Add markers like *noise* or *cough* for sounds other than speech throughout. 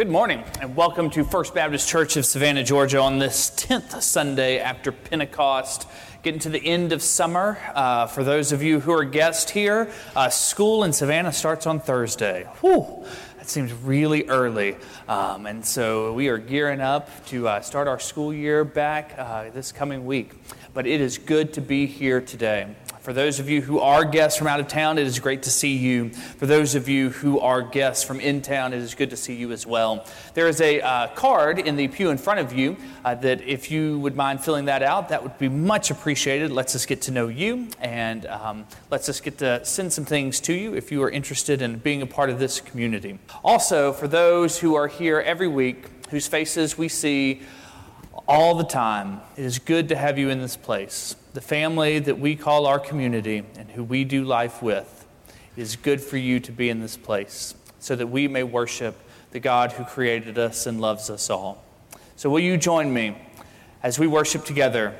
Good morning, and welcome to First Baptist Church of Savannah, Georgia, on this 10th Sunday after Pentecost. Getting to the end of summer. Uh, for those of you who are guests here, uh, school in Savannah starts on Thursday. Whew, that seems really early. Um, and so we are gearing up to uh, start our school year back uh, this coming week. But it is good to be here today. For those of you who are guests from out of town, it is great to see you. For those of you who are guests from in town, it is good to see you as well. There is a uh, card in the pew in front of you uh, that, if you would mind filling that out, that would be much appreciated. Lets us get to know you and um, lets us get to send some things to you if you are interested in being a part of this community. Also, for those who are here every week, whose faces we see all the time, it is good to have you in this place the family that we call our community and who we do life with, it is good for you to be in this place so that we may worship the God who created us and loves us all. So, will you join me as we worship together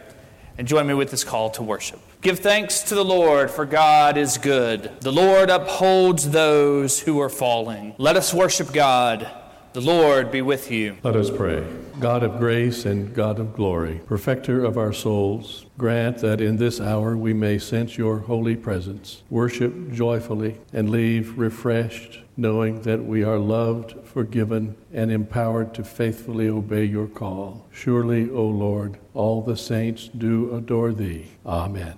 and join me with this call to worship? Give thanks to the Lord, for God is good. The Lord upholds those who are falling. Let us worship God. The Lord be with you. Let us pray. God of grace and God of glory, perfecter of our souls, grant that in this hour we may sense your holy presence, worship joyfully, and leave refreshed, knowing that we are loved, forgiven, and empowered to faithfully obey your call. Surely, O Lord, all the saints do adore thee. Amen.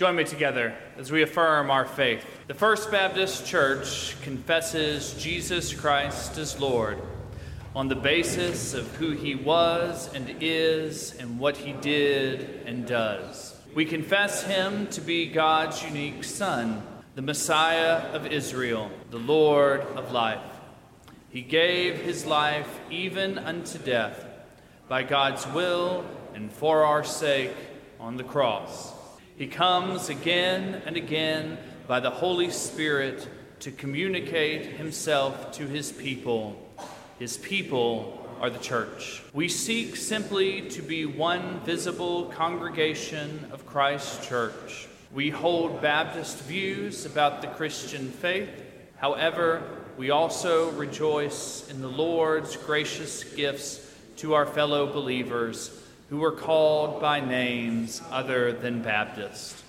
Join me together as we affirm our faith. The First Baptist Church confesses Jesus Christ as Lord on the basis of who he was and is and what he did and does. We confess him to be God's unique Son, the Messiah of Israel, the Lord of life. He gave his life even unto death by God's will and for our sake on the cross. He comes again and again by the Holy Spirit to communicate himself to his people. His people are the church. We seek simply to be one visible congregation of Christ's church. We hold Baptist views about the Christian faith. However, we also rejoice in the Lord's gracious gifts to our fellow believers who were called by names other than Baptist.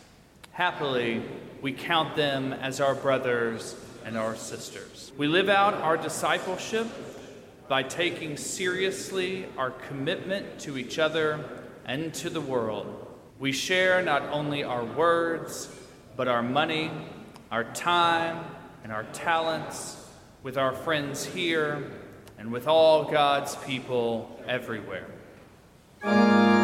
Happily, we count them as our brothers and our sisters. We live out our discipleship by taking seriously our commitment to each other and to the world. We share not only our words, but our money, our time, and our talents with our friends here and with all God's people everywhere. Y'all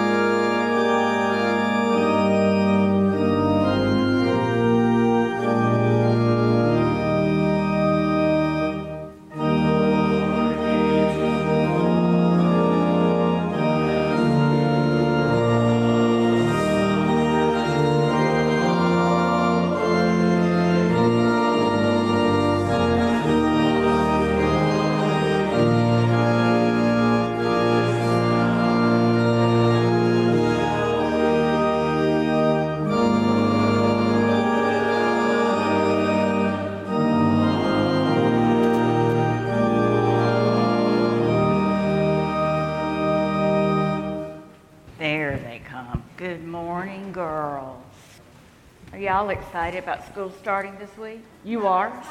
excited about school starting this week? You are?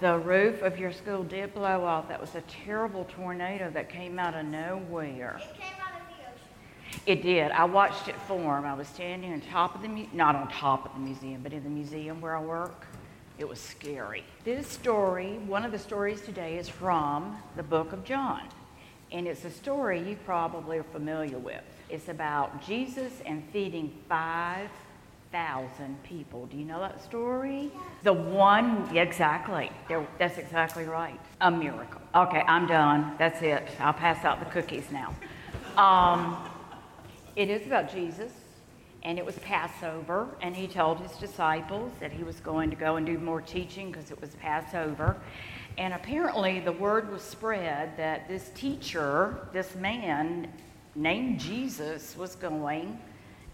The roof of your school did blow off. That was a terrible tornado that came out of nowhere. It came out of the ocean. It did. I watched it form. I was standing on top of the mu- not on top of the museum, but in the museum where I work. It was scary. This story, one of the stories today, is from the book of John. And it's a story you probably are familiar with. It's about Jesus and feeding five thousand people. Do you know that story? The one, exactly. That's exactly right. A miracle. Okay, I'm done. That's it. I'll pass out the cookies now. Um, it is about Jesus, and it was Passover, and he told his disciples that he was going to go and do more teaching because it was Passover. And apparently, the word was spread that this teacher, this man named Jesus, was going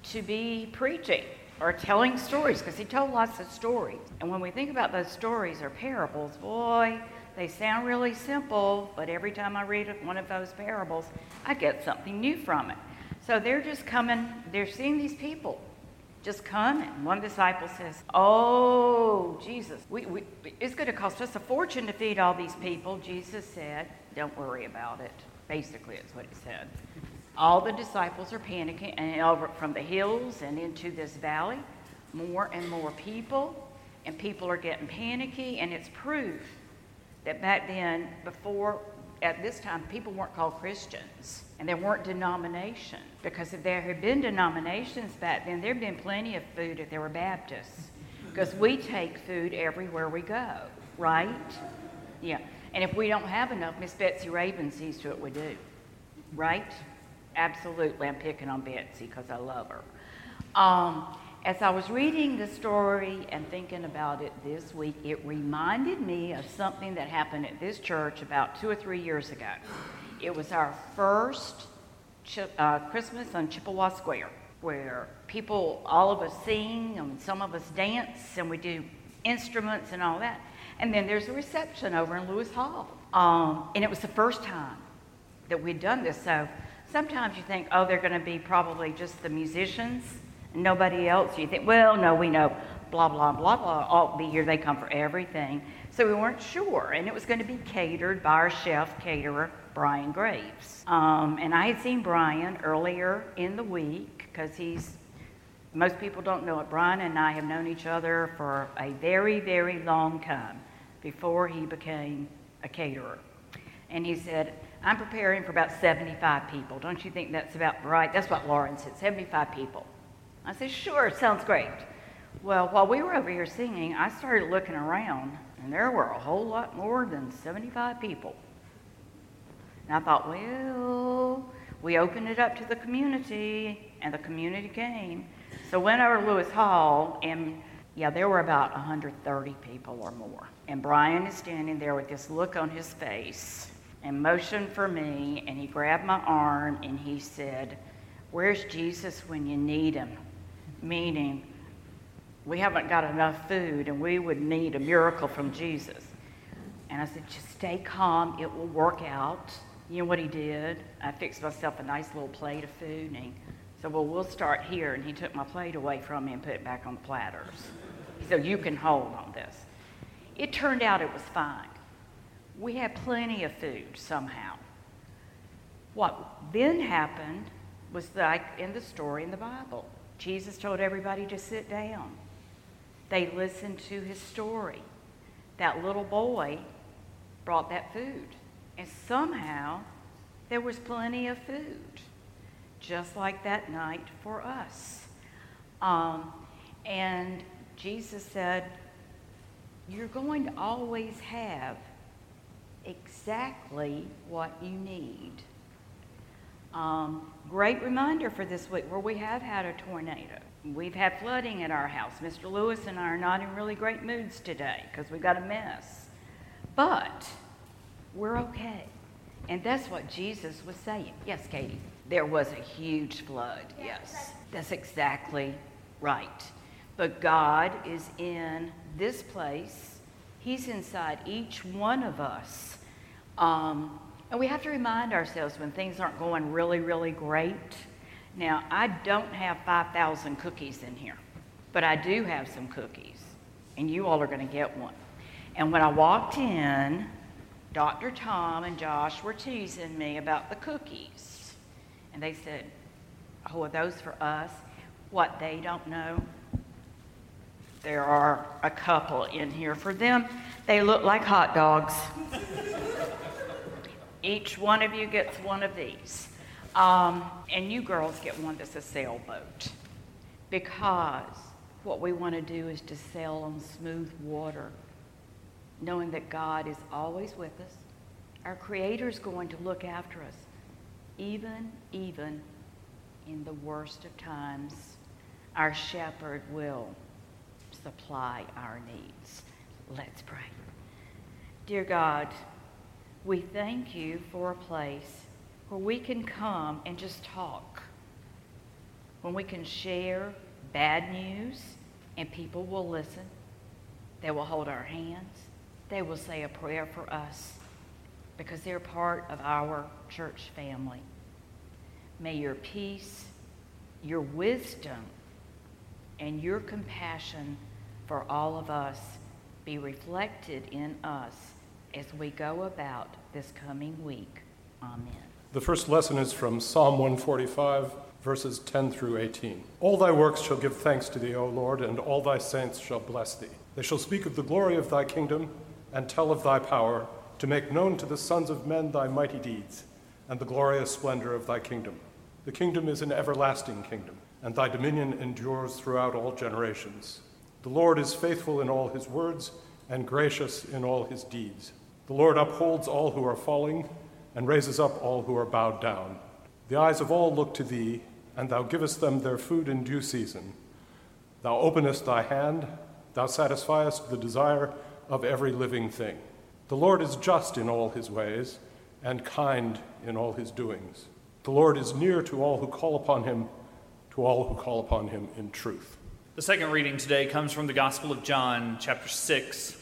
to be preaching or telling stories, because he told lots of stories. And when we think about those stories or parables, boy, they sound really simple, but every time I read one of those parables, I get something new from it. So they're just coming, they're seeing these people just coming. One disciple says, Oh, Jesus, we, we, it's going to cost us a fortune to feed all these people. Jesus said, Don't worry about it. Basically, it's what he said. All the disciples are panicking, and over from the hills and into this valley, more and more people, and people are getting panicky, and it's proof that back then, before at this time, people weren't called Christians, and there weren't denominations. Because if there had been denominations back then, there'd been plenty of food if there were Baptists. Because we take food everywhere we go, right? Yeah. And if we don't have enough, Miss Betsy Raven sees to it we do, right? Absolutely, I'm picking on Betsy because I love her. Um, as I was reading the story and thinking about it this week, it reminded me of something that happened at this church about two or three years ago. It was our first uh, Christmas on Chippewa Square, where people, all of us sing, and some of us dance, and we do instruments and all that. And then there's a reception over in Lewis Hall. Um, and it was the first time that we'd done this. So sometimes you think, oh, they're going to be probably just the musicians and nobody else. You think, well, no, we know, blah, blah, blah, blah, all be here. They come for everything. So we weren't sure. And it was going to be catered by our chef caterer, Brian Graves. Um, and I had seen Brian earlier in the week because he's Most people don't know it. Brian and I have known each other for a very, very long time before he became a caterer. And he said, I'm preparing for about 75 people. Don't you think that's about right? That's what Lauren said 75 people. I said, Sure, sounds great. Well, while we were over here singing, I started looking around, and there were a whole lot more than 75 people. And I thought, well, we opened it up to the community, and the community came. So went over to Lewis Hall, and yeah, there were about 130 people or more. And Brian is standing there with this look on his face and motioned for me, and he grabbed my arm and he said, Where's Jesus when you need him? Meaning, we haven't got enough food and we would need a miracle from Jesus. And I said, just stay calm, it will work out. You know what he did? I fixed myself a nice little plate of food and he said, Well, we'll start here. And he took my plate away from me and put it back on the platters. He said, You can hold on this. It turned out it was fine. We had plenty of food somehow. What then happened was like in the story in the Bible. Jesus told everybody to sit down. They listened to his story. That little boy brought that food. And somehow there was plenty of food, just like that night for us. Um, and Jesus said, You're going to always have exactly what you need. Um, great reminder for this week where we have had a tornado. We've had flooding at our house. Mr. Lewis and I are not in really great moods today because we've got a mess. But we're okay. And that's what Jesus was saying. Yes, Katie. There was a huge flood. Yes. That's exactly right. But God is in this place, He's inside each one of us. Um, and we have to remind ourselves when things aren't going really, really great. Now, I don't have 5,000 cookies in here, but I do have some cookies, and you all are going to get one. And when I walked in, Dr. Tom and Josh were teasing me about the cookies. And they said, Oh, are those for us? What they don't know, there are a couple in here for them. They look like hot dogs. *laughs* Each one of you gets one of these. Um, and you girls get one that's a sailboat. Because what we want to do is to sail on smooth water knowing that God is always with us. Our Creator is going to look after us, even, even in the worst of times. Our shepherd will supply our needs. Let's pray. Dear God, we thank you for a place where we can come and just talk, when we can share bad news and people will listen, they will hold our hands, they will say a prayer for us because they're part of our church family. May your peace, your wisdom, and your compassion for all of us be reflected in us as we go about this coming week. Amen. The first lesson is from Psalm 145, verses 10 through 18. All thy works shall give thanks to thee, O Lord, and all thy saints shall bless thee. They shall speak of the glory of thy kingdom and tell of thy power, to make known to the sons of men thy mighty deeds and the glorious splendor of thy kingdom. The kingdom is an everlasting kingdom, and thy dominion endures throughout all generations. The Lord is faithful in all his words and gracious in all his deeds. The Lord upholds all who are falling and raises up all who are bowed down. The eyes of all look to thee, and thou givest them their food in due season. Thou openest thy hand, thou satisfiest the desire of every living thing. The Lord is just in all his ways and kind in all his doings. The Lord is near to all who call upon him, to all who call upon him in truth. The second reading today comes from the Gospel of John, chapter 6,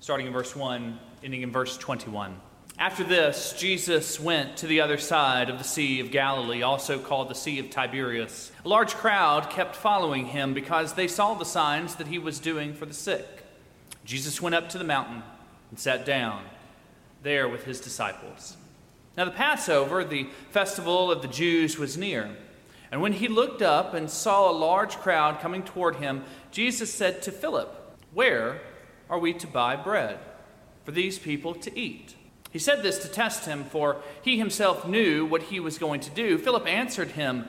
starting in verse 1, ending in verse 21. After this, Jesus went to the other side of the Sea of Galilee, also called the Sea of Tiberias. A large crowd kept following him because they saw the signs that he was doing for the sick. Jesus went up to the mountain and sat down there with his disciples. Now, the Passover, the festival of the Jews, was near. And when he looked up and saw a large crowd coming toward him, Jesus said to Philip, Where are we to buy bread for these people to eat? He said this to test him, for he himself knew what he was going to do. Philip answered him,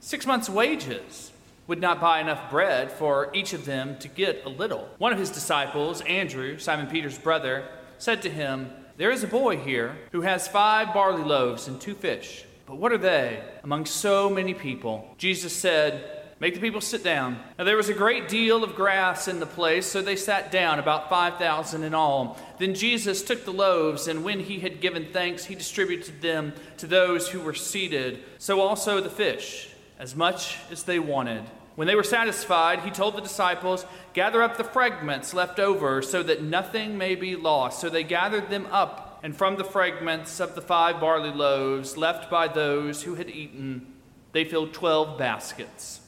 Six months' wages would not buy enough bread for each of them to get a little. One of his disciples, Andrew, Simon Peter's brother, said to him, There is a boy here who has five barley loaves and two fish. But what are they among so many people? Jesus said, Make the people sit down. Now there was a great deal of grass in the place, so they sat down, about 5,000 in all. Then Jesus took the loaves, and when he had given thanks, he distributed them to those who were seated. So also the fish, as much as they wanted. When they were satisfied, he told the disciples, Gather up the fragments left over, so that nothing may be lost. So they gathered them up and from the fragments of the five barley loaves left by those who had eaten, they filled twelve baskets.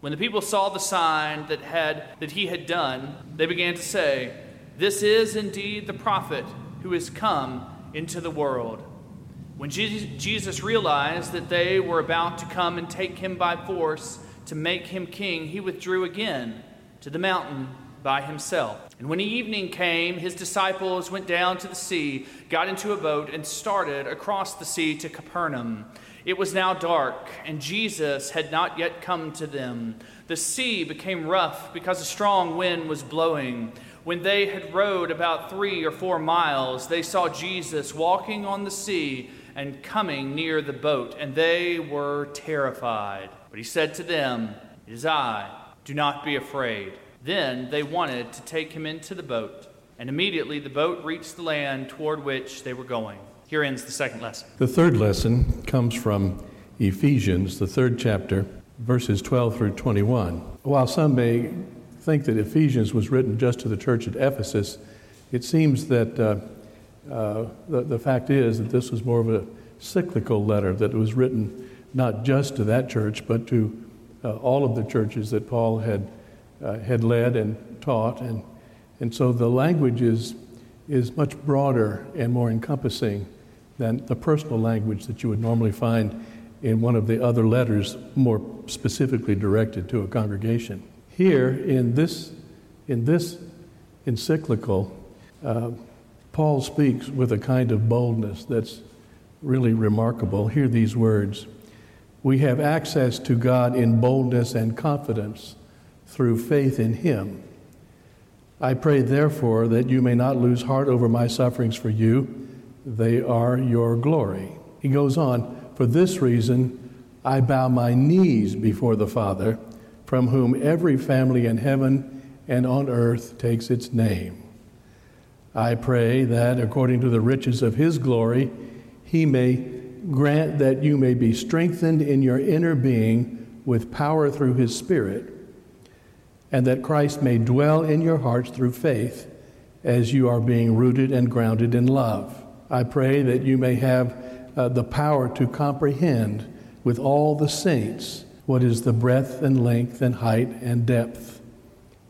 When the people saw the sign that, had, that he had done, they began to say, This is indeed the prophet who has come into the world. When Jesus realized that they were about to come and take him by force to make him king, he withdrew again to the mountain by himself. And when evening came, his disciples went down to the sea, got into a boat, and started across the sea to Capernaum. It was now dark, and Jesus had not yet come to them. The sea became rough because a strong wind was blowing. When they had rowed about three or four miles, they saw Jesus walking on the sea and coming near the boat, and they were terrified. But he said to them, It is I, do not be afraid. Then they wanted to take him into the boat, and immediately the boat reached the land toward which they were going. Here ends the second lesson. The third lesson comes from Ephesians, the third chapter, verses 12 through 21. While some may think that Ephesians was written just to the church at Ephesus, it seems that uh, uh, the, the fact is that this was more of a cyclical letter, that it was written not just to that church, but to uh, all of the churches that Paul had uh, had led and taught. And, and so the language is, is much broader and more encompassing than the personal language that you would normally find in one of the other letters more specifically directed to a congregation. Here, in this, in this encyclical, uh, Paul speaks with a kind of boldness that's really remarkable. Hear these words We have access to God in boldness and confidence through faith in him. I pray, therefore, that you may not lose heart over my sufferings for you. They are your glory. He goes on, For this reason, I bow my knees before the Father, from whom every family in heaven and on earth takes its name. I pray that, according to the riches of his glory, he may grant that you may be strengthened in your inner being with power through his Spirit and that Christ may dwell in your hearts through faith as you are being rooted and grounded in love. I pray that you may have uh, the power to comprehend with all the saints what is the breadth and length and height and depth,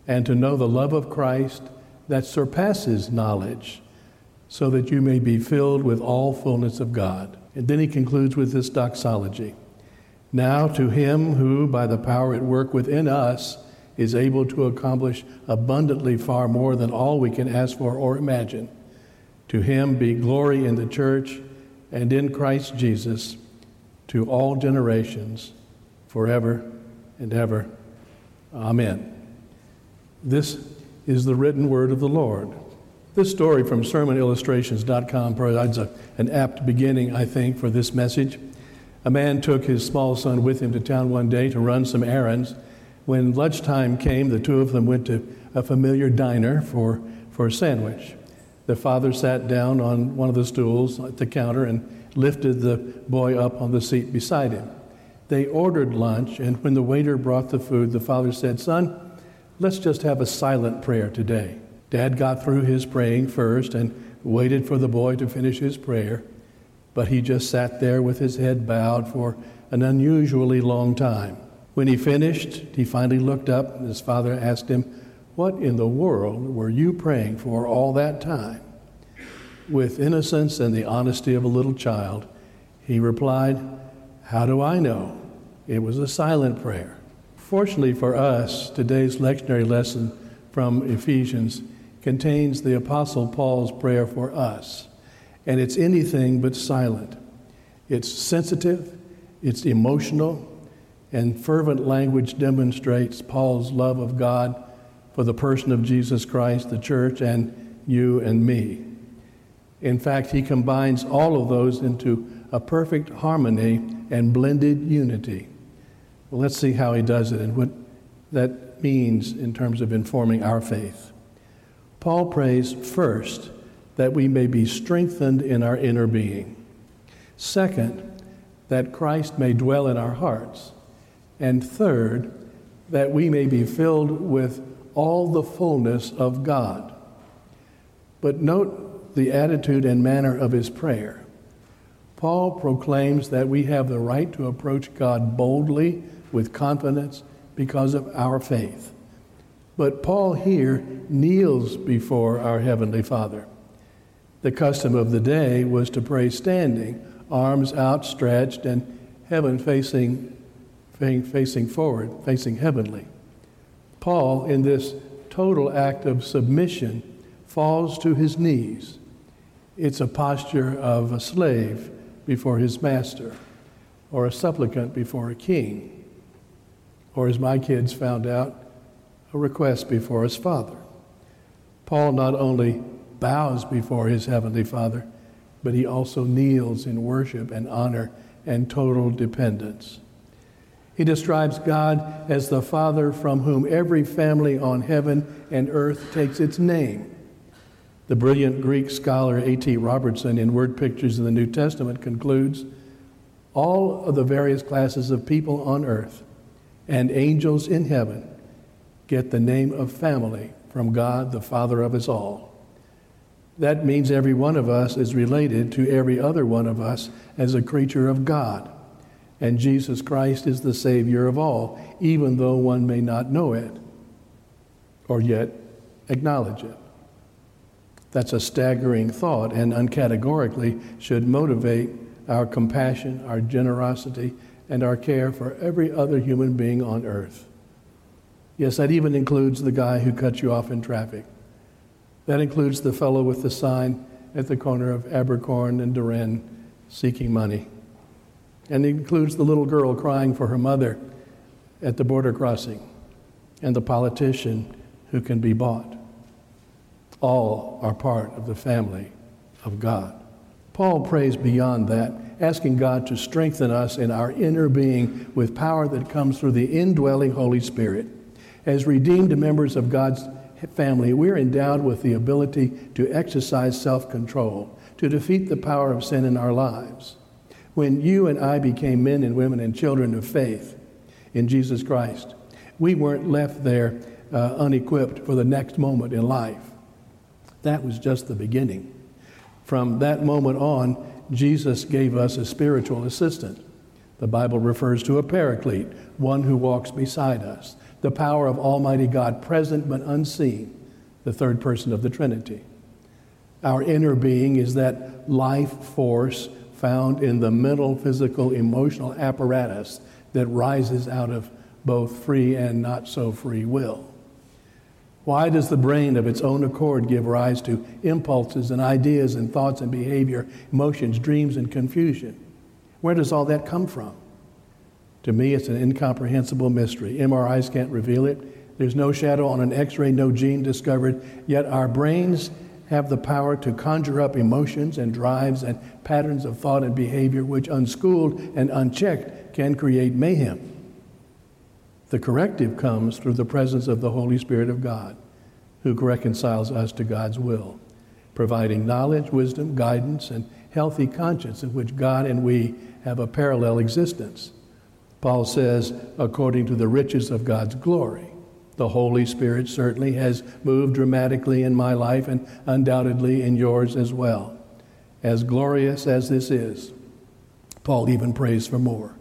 and to know the love of Christ that surpasses knowledge, so that you may be filled with all fullness of God. And then he concludes with this doxology Now to him who, by the power at work within us, is able to accomplish abundantly far more than all we can ask for or imagine. To him be glory in the church and in Christ Jesus to all generations, forever and ever. Amen. This is the written word of the Lord. This story from sermonillustrations.com provides a, an apt beginning, I think, for this message. A man took his small son with him to town one day to run some errands. When lunchtime came, the two of them went to a familiar diner for, for a sandwich. The father sat down on one of the stools at the counter and lifted the boy up on the seat beside him. They ordered lunch, and when the waiter brought the food, the father said, Son, let's just have a silent prayer today. Dad got through his praying first and waited for the boy to finish his prayer, but he just sat there with his head bowed for an unusually long time. When he finished, he finally looked up, and his father asked him, What in the world were you praying for all that time? With innocence and the honesty of a little child, he replied, How do I know? It was a silent prayer. Fortunately for us, today's lectionary lesson from Ephesians contains the Apostle Paul's prayer for us, and it's anything but silent. It's sensitive, it's emotional, and fervent language demonstrates Paul's love of God for the person of Jesus Christ, the church, and you and me. In fact, he combines all of those into a perfect harmony and blended unity. Well, let's see how he does it and what that means in terms of informing our faith. Paul prays first that we may be strengthened in our inner being. Second, that Christ may dwell in our hearts. And third, that we may be filled with all the fullness of God. But note the attitude and manner of his prayer. Paul proclaims that we have the right to approach God boldly with confidence because of our faith. But Paul here kneels before our Heavenly Father. The custom of the day was to pray standing, arms outstretched, and heaven facing, facing forward, facing heavenly. Paul, in this total act of submission, falls to his knees. It's a posture of a slave before his master, or a supplicant before a king, or as my kids found out, a request before his father. Paul not only bows before his heavenly father, but he also kneels in worship and honor and total dependence. He describes God as the Father from whom every family on heaven and earth takes its name. The brilliant Greek scholar A.T. Robertson, in Word Pictures in the New Testament, concludes all of the various classes of people on earth and angels in heaven get the name of family from God, the Father of us all. That means every one of us is related to every other one of us as a creature of God. And Jesus Christ is the Savior of all, even though one may not know it or yet acknowledge it. That's a staggering thought and uncategorically should motivate our compassion, our generosity, and our care for every other human being on earth. Yes, that even includes the guy who cut you off in traffic. That includes the fellow with the sign at the corner of Abercorn and DeRenne seeking money. And it includes the little girl crying for her mother at the border crossing and the politician who can be bought. All are part of the family of God. Paul prays beyond that, asking God to strengthen us in our inner being with power that comes through the indwelling Holy Spirit. As redeemed members of God's family, we're endowed with the ability to exercise self control, to defeat the power of sin in our lives. When you and I became men and women and children of faith in Jesus Christ, we weren't left there uh, unequipped for the next moment in life. That was just the beginning. From that moment on, Jesus gave us a spiritual assistant. The Bible refers to a paraclete, one who walks beside us, the power of Almighty God, present but unseen, the third person of the Trinity. Our inner being is that life force found in the mental, physical, emotional apparatus that rises out of both free and not so free will. Why does the brain of its own accord give rise to impulses and ideas and thoughts and behavior, emotions, dreams, and confusion? Where does all that come from? To me, it's an incomprehensible mystery. MRIs can't reveal it. There's no shadow on an x ray, no gene discovered. Yet our brains have the power to conjure up emotions and drives and patterns of thought and behavior which, unschooled and unchecked, can create mayhem. The corrective comes through the presence of the Holy Spirit of God, who reconciles us to God's will, providing knowledge, wisdom, guidance, and healthy conscience in which God and we have a parallel existence. Paul says, according to the riches of God's glory. The Holy Spirit certainly has moved dramatically in my life and undoubtedly in yours as well. As glorious as this is, Paul even prays for more.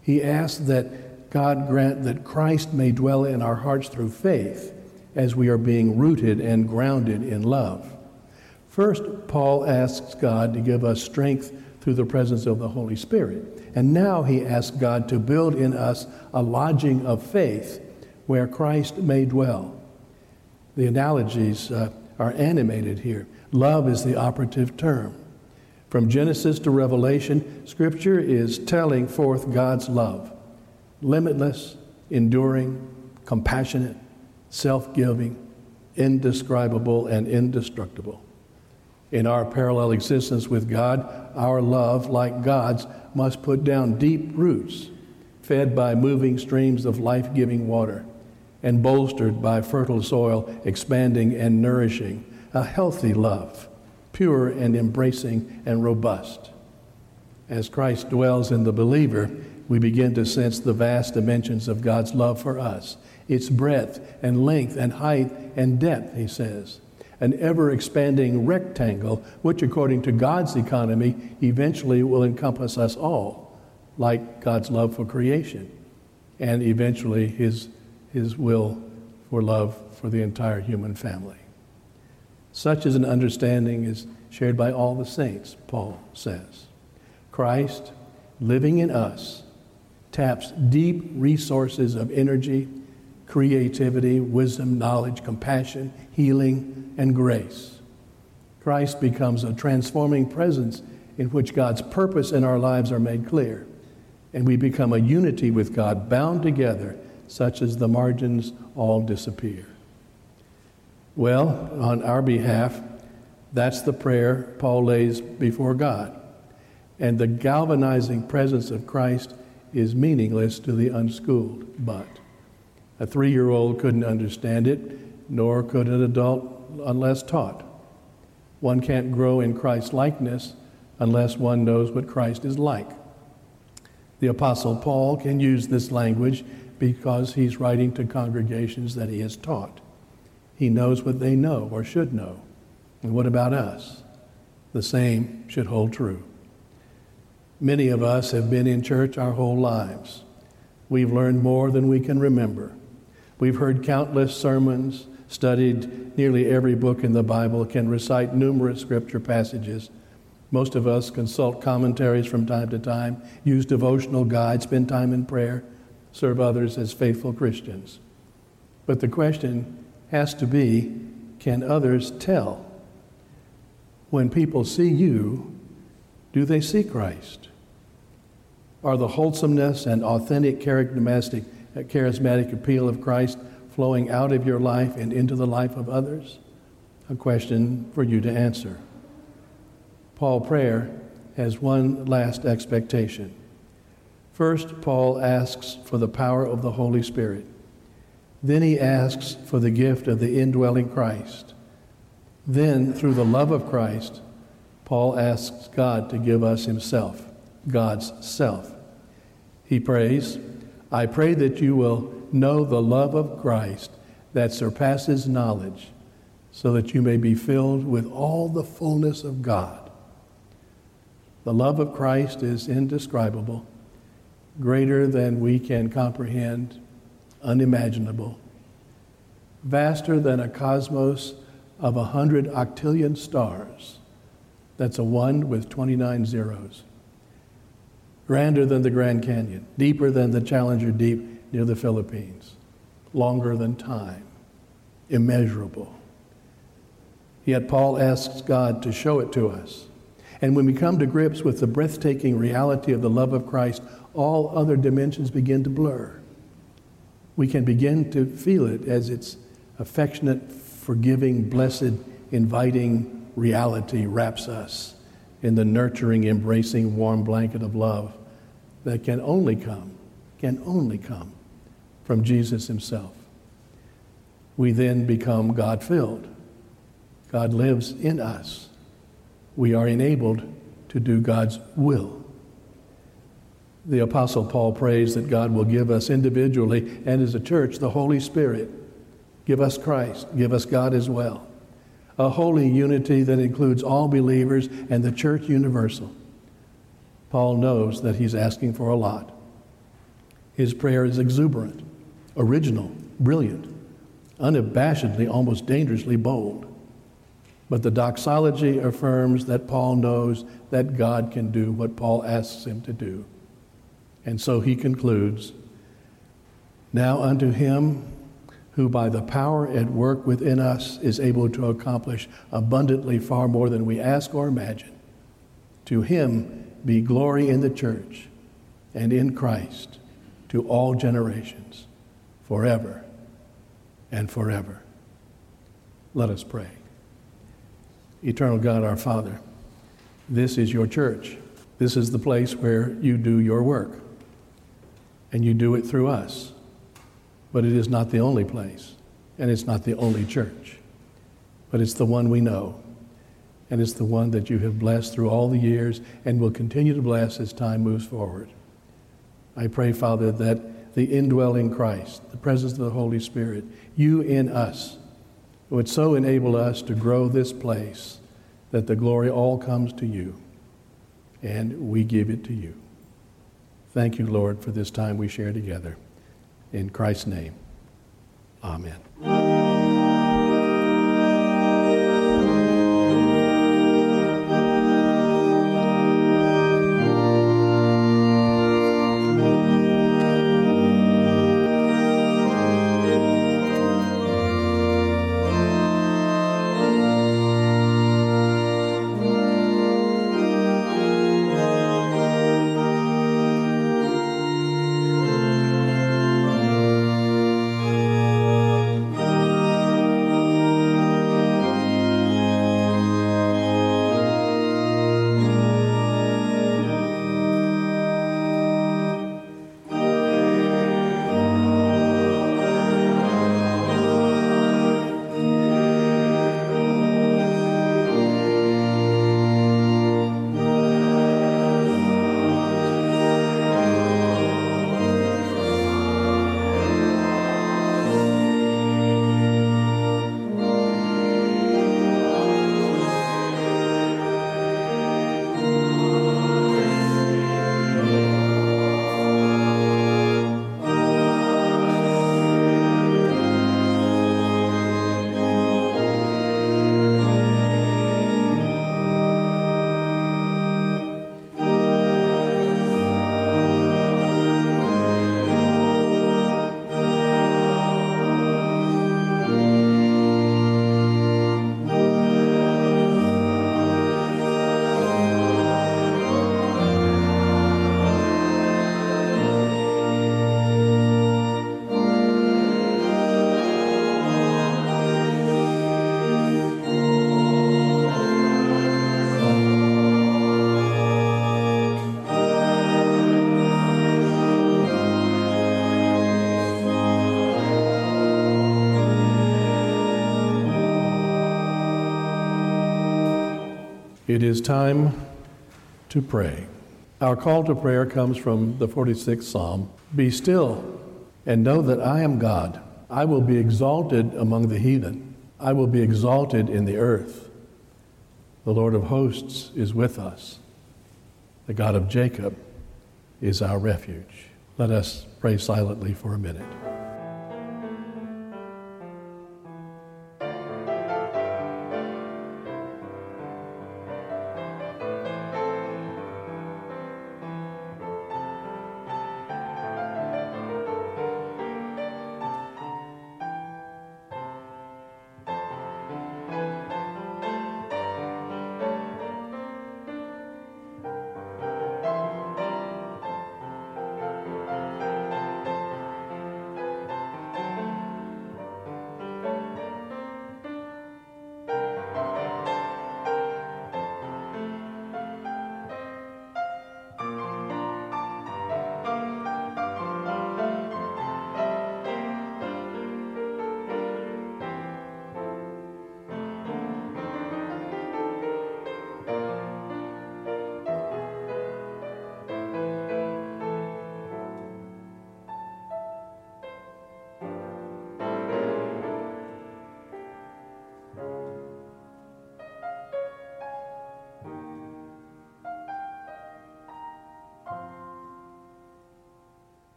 He asks that God grant that Christ may dwell in our hearts through faith as we are being rooted and grounded in love. First, Paul asks God to give us strength through the presence of the Holy Spirit. And now he asks God to build in us a lodging of faith where Christ may dwell. The analogies uh, are animated here. Love is the operative term. From Genesis to Revelation, Scripture is telling forth God's love limitless, enduring, compassionate, self giving, indescribable, and indestructible. In our parallel existence with God, our love, like God's, must put down deep roots, fed by moving streams of life giving water, and bolstered by fertile soil, expanding and nourishing. A healthy love, pure and embracing and robust. As Christ dwells in the believer, we begin to sense the vast dimensions of God's love for us its breadth and length and height and depth, he says. An ever expanding rectangle, which, according to God's economy, eventually will encompass us all, like God's love for creation, and eventually his, his will for love for the entire human family. Such as an understanding is shared by all the saints, Paul says. Christ, living in us, taps deep resources of energy creativity, wisdom, knowledge, compassion, healing, and grace. Christ becomes a transforming presence in which God's purpose in our lives are made clear, and we become a unity with God, bound together, such as the margins all disappear. Well, on our behalf, that's the prayer Paul lays before God. And the galvanizing presence of Christ is meaningless to the unschooled, but a three year old couldn't understand it, nor could an adult unless taught. One can't grow in Christ's likeness unless one knows what Christ is like. The Apostle Paul can use this language because he's writing to congregations that he has taught. He knows what they know or should know. And what about us? The same should hold true. Many of us have been in church our whole lives. We've learned more than we can remember. We've heard countless sermons, studied nearly every book in the Bible, can recite numerous scripture passages. Most of us consult commentaries from time to time, use devotional guides, spend time in prayer, serve others as faithful Christians. But the question has to be can others tell? When people see you, do they see Christ? Are the wholesomeness and authentic charismatic charismatic appeal of Christ flowing out of your life and into the life of others? A question for you to answer. Paul prayer has one last expectation. First, Paul asks for the power of the Holy Spirit. Then he asks for the gift of the indwelling Christ. Then, through the love of Christ, Paul asks God to give us himself, God's self. He prays, I pray that you will know the love of Christ that surpasses knowledge, so that you may be filled with all the fullness of God. The love of Christ is indescribable, greater than we can comprehend, unimaginable, vaster than a cosmos of a hundred octillion stars. That's a one with 29 zeros grander than the Grand Canyon, deeper than the Challenger Deep near the Philippines, longer than time, immeasurable. Yet Paul asks God to show it to us. And when we come to grips with the breathtaking reality of the love of Christ, all other dimensions begin to blur. We can begin to feel it as its affectionate, forgiving, blessed, inviting reality wraps us in the nurturing, embracing, warm blanket of love that can only come, can only come from Jesus himself. We then become God filled. God lives in us. We are enabled to do God's will. The Apostle Paul prays that God will give us individually and as a church the Holy Spirit. Give us Christ. Give us God as well a holy unity that includes all believers and the church universal. Paul knows that he's asking for a lot. His prayer is exuberant, original, brilliant, unabashedly, almost dangerously bold. But the doxology affirms that Paul knows that God can do what Paul asks him to do. And so he concludes Now unto him who by the power at work within us is able to accomplish abundantly far more than we ask or imagine, to him be glory in the church and in Christ to all generations, forever and forever. Let us pray. Eternal God, our Father, this is your church. This is the place where you do your work, and you do it through us. But it is not the only place, and it's not the only church, but it's the one we know, and it's the one that you have blessed through all the years and will continue to bless as time moves forward. I pray, Father, that the indwelling Christ, the presence of the Holy Spirit, you in us, would so enable us to grow this place that the glory all comes to you, and we give it to you. Thank you, Lord, for this time we share together. In Christ's name, amen. It is time to pray. Our call to prayer comes from the 46th Psalm Be still and know that I am God. I will be exalted among the heathen, I will be exalted in the earth. The Lord of hosts is with us, the God of Jacob is our refuge. Let us pray silently for a minute.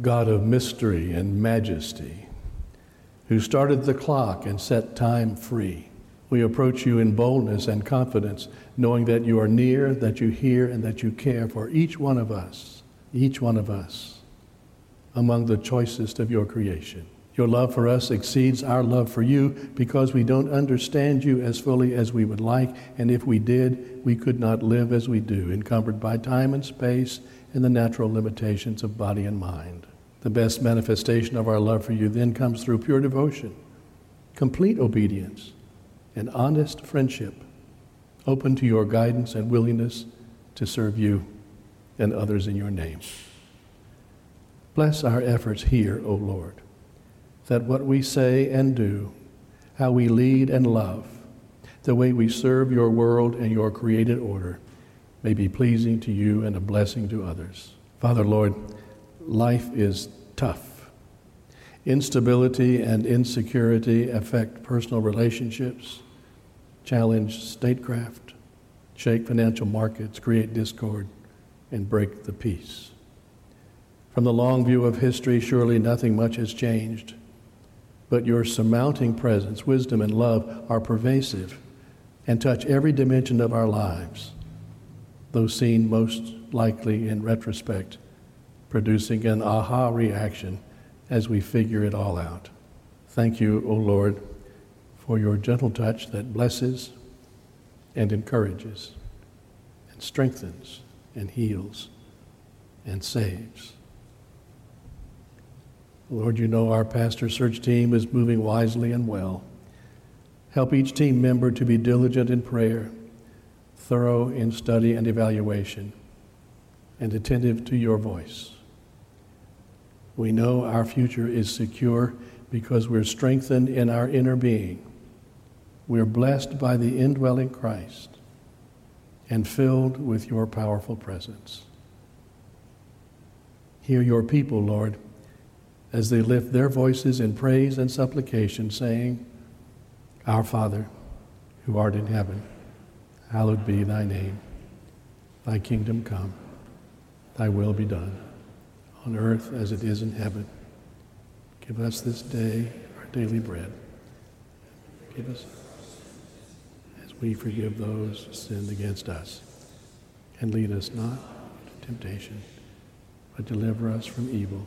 God of mystery and majesty, who started the clock and set time free. We approach you in boldness and confidence, knowing that you are near, that you hear, and that you care for each one of us, each one of us, among the choicest of your creation. Your love for us exceeds our love for you because we don't understand you as fully as we would like, and if we did, we could not live as we do, encumbered by time and space and the natural limitations of body and mind. The best manifestation of our love for you then comes through pure devotion, complete obedience, and honest friendship, open to your guidance and willingness to serve you and others in your name. Bless our efforts here, O Lord, that what we say and do, how we lead and love, the way we serve your world and your created order, may be pleasing to you and a blessing to others. Father, Lord, life is tough. Instability and insecurity affect personal relationships, challenge statecraft, shake financial markets, create discord, and break the peace. From the long view of history, surely nothing much has changed, but your surmounting presence, wisdom, and love are pervasive and touch every dimension of our lives, though seen most likely in retrospect producing an aha reaction as we figure it all out. Thank you, O Lord, for your gentle touch that blesses and encourages and strengthens and heals and saves. Lord, you know our pastor search team is moving wisely and well. Help each team member to be diligent in prayer, thorough in study and evaluation, and attentive to your voice. We know our future is secure because we're strengthened in our inner being. We're blessed by the indwelling Christ and filled with your powerful presence. Hear your people, Lord, as they lift their voices in praise and supplication, saying, Our Father, who art in heaven, hallowed be thy name. Thy kingdom come, thy will be done on earth as it is in heaven. Give us this day our daily bread. Give us as we forgive those who sinned against us. And lead us not into temptation, but deliver us from evil.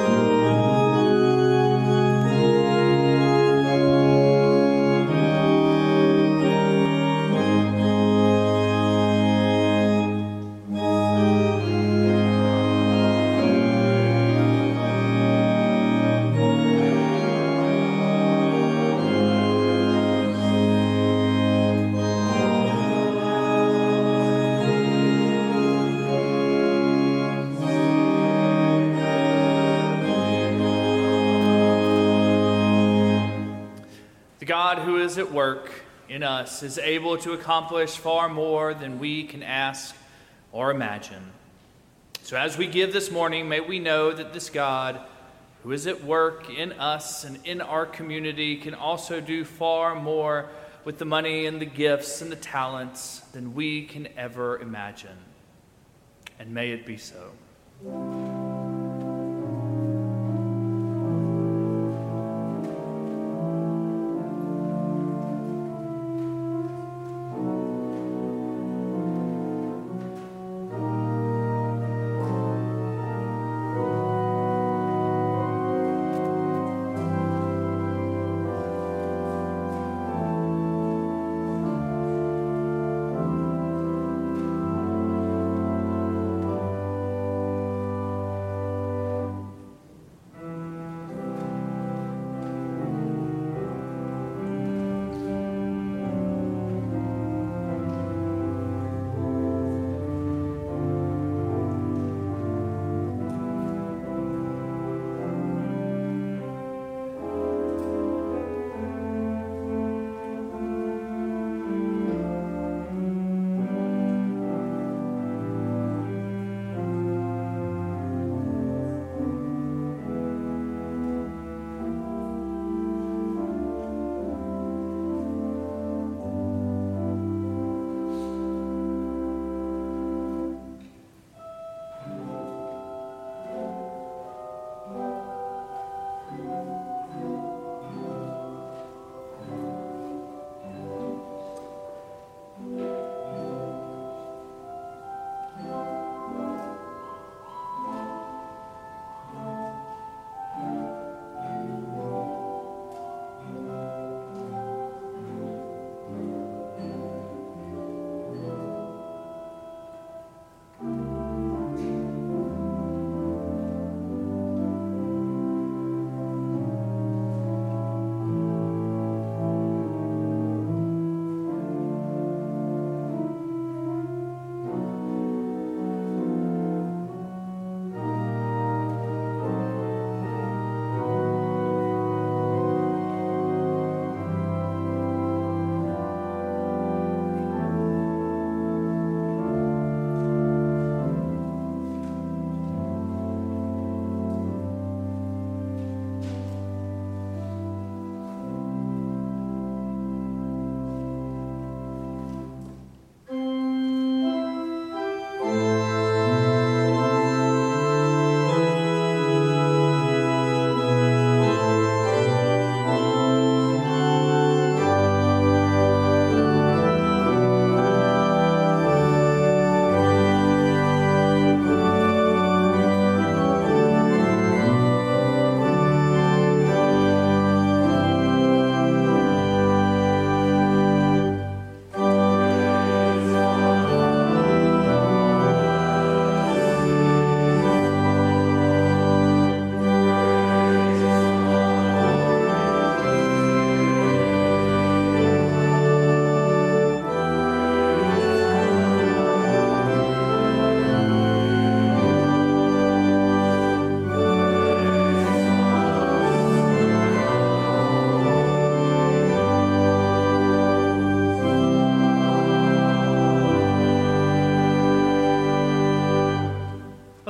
In us is able to accomplish far more than we can ask or imagine. So, as we give this morning, may we know that this God who is at work in us and in our community can also do far more with the money and the gifts and the talents than we can ever imagine. And may it be so.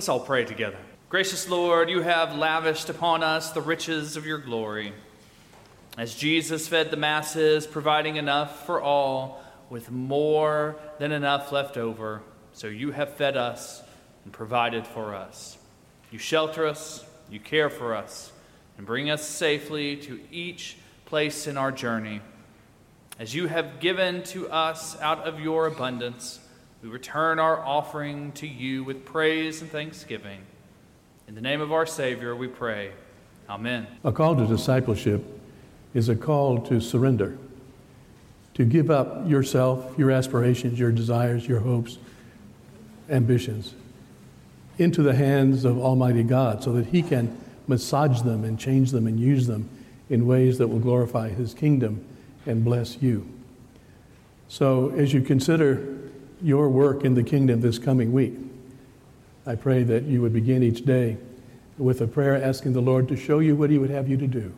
Let's all pray together. Gracious Lord, you have lavished upon us the riches of your glory. As Jesus fed the masses, providing enough for all, with more than enough left over, so you have fed us and provided for us. You shelter us, you care for us, and bring us safely to each place in our journey. As you have given to us out of your abundance, we return our offering to you with praise and thanksgiving. In the name of our Savior, we pray. Amen. A call to discipleship is a call to surrender, to give up yourself, your aspirations, your desires, your hopes, ambitions into the hands of Almighty God so that He can massage them and change them and use them in ways that will glorify His kingdom and bless you. So, as you consider your work in the kingdom this coming week, I pray that you would begin each day with a prayer asking the Lord to show you what He would have you to do,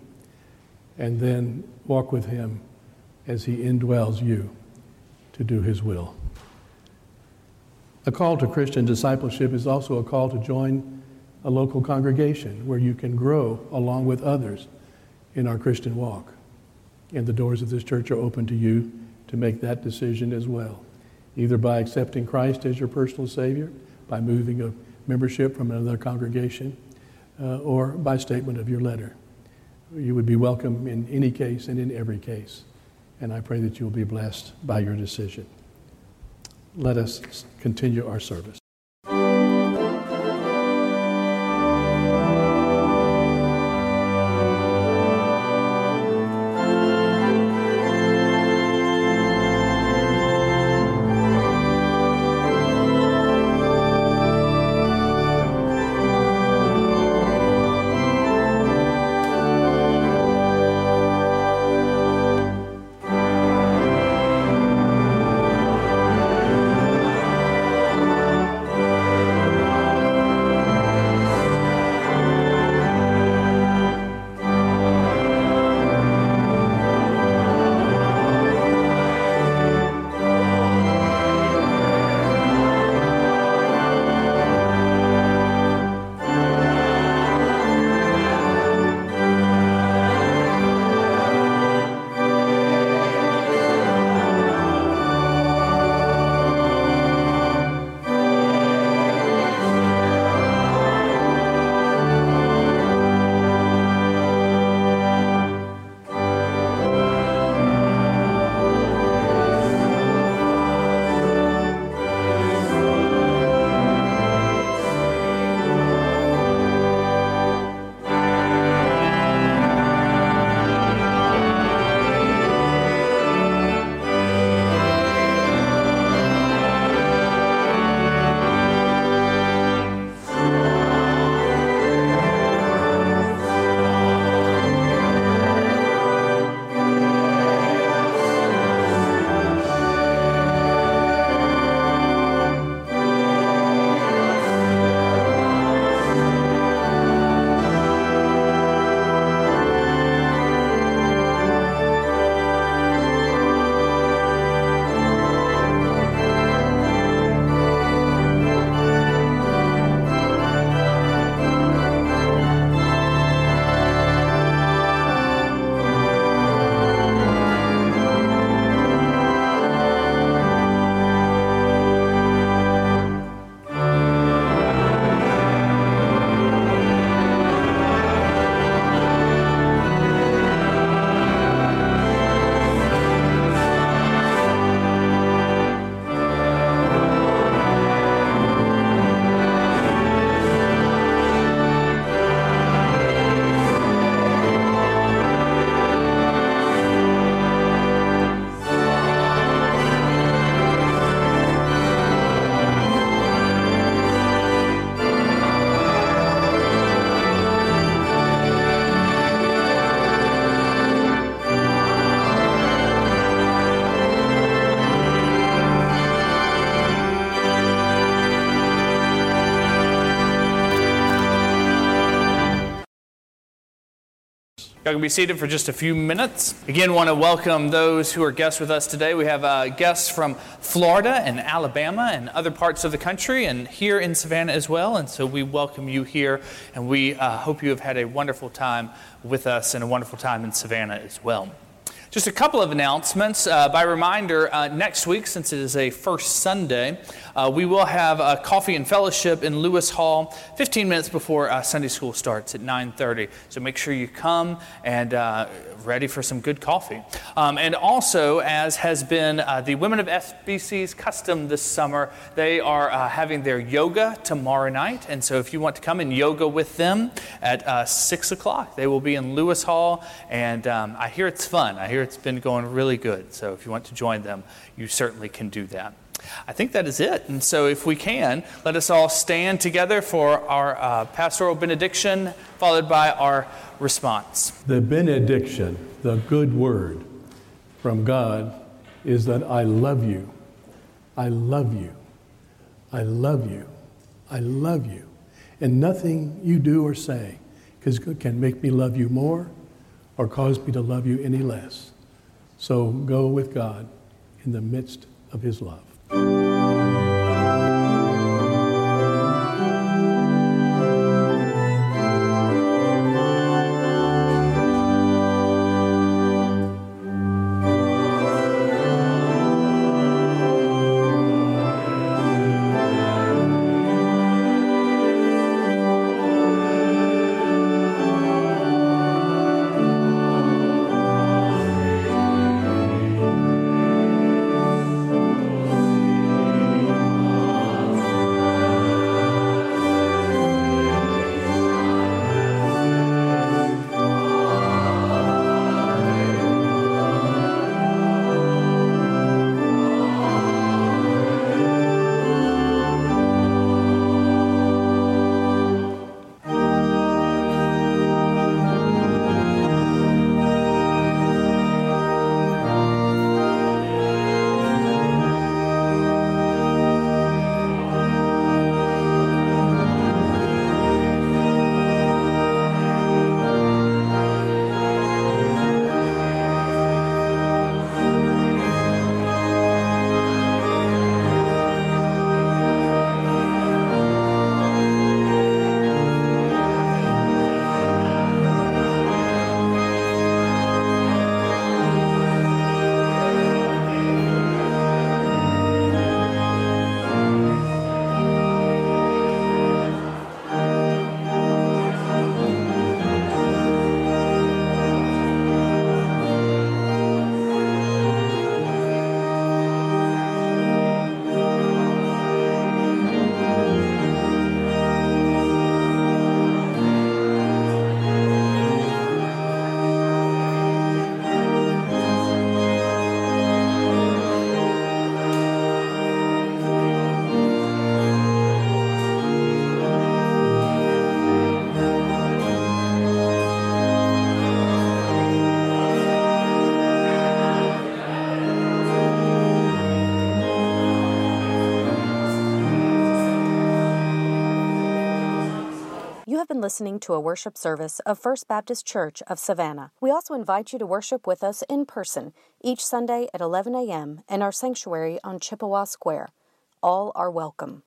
and then walk with Him as He indwells you to do His will. A call to Christian discipleship is also a call to join a local congregation where you can grow along with others in our Christian walk. And the doors of this church are open to you to make that decision as well, either by accepting Christ as your personal Savior, by moving a membership from another congregation, uh, or by statement of your letter. You would be welcome in any case and in every case. And I pray that you will be blessed by your decision. Let us continue our service. Y'all can be seated for just a few minutes. Again, want to welcome those who are guests with us today. We have uh, guests from Florida and Alabama and other parts of the country and here in Savannah as well. And so we welcome you here and we uh, hope you have had a wonderful time with us and a wonderful time in Savannah as well. Just a couple of announcements. Uh, by reminder, uh, next week, since it is a first Sunday, uh, we will have a coffee and fellowship in Lewis Hall 15 minutes before uh, Sunday school starts at 9.30. So make sure you come and uh, ready for some good coffee. Um, and also, as has been uh, the Women of FBC's custom this summer, they are having their yoga tomorrow night. And so if you want to come and yoga with them at 6 o'clock, they will be in Lewis Hall. And um, I hear it's fun. I hear it's been going really good. So if you want to join them, you certainly can do that. I think that is it. And so, if we can, let us all stand together for our uh, pastoral benediction, followed by our response. The benediction, the good word from God, is that I love you. I love you. I love you. I love you. And nothing you do or say can make me love you more or cause me to love you any less. So go with God in the midst of his love. Thank you. Listening to a worship service of First Baptist Church of Savannah. We also invite you to worship with us in person each Sunday at 11 a.m. in our sanctuary on Chippewa Square. All are welcome.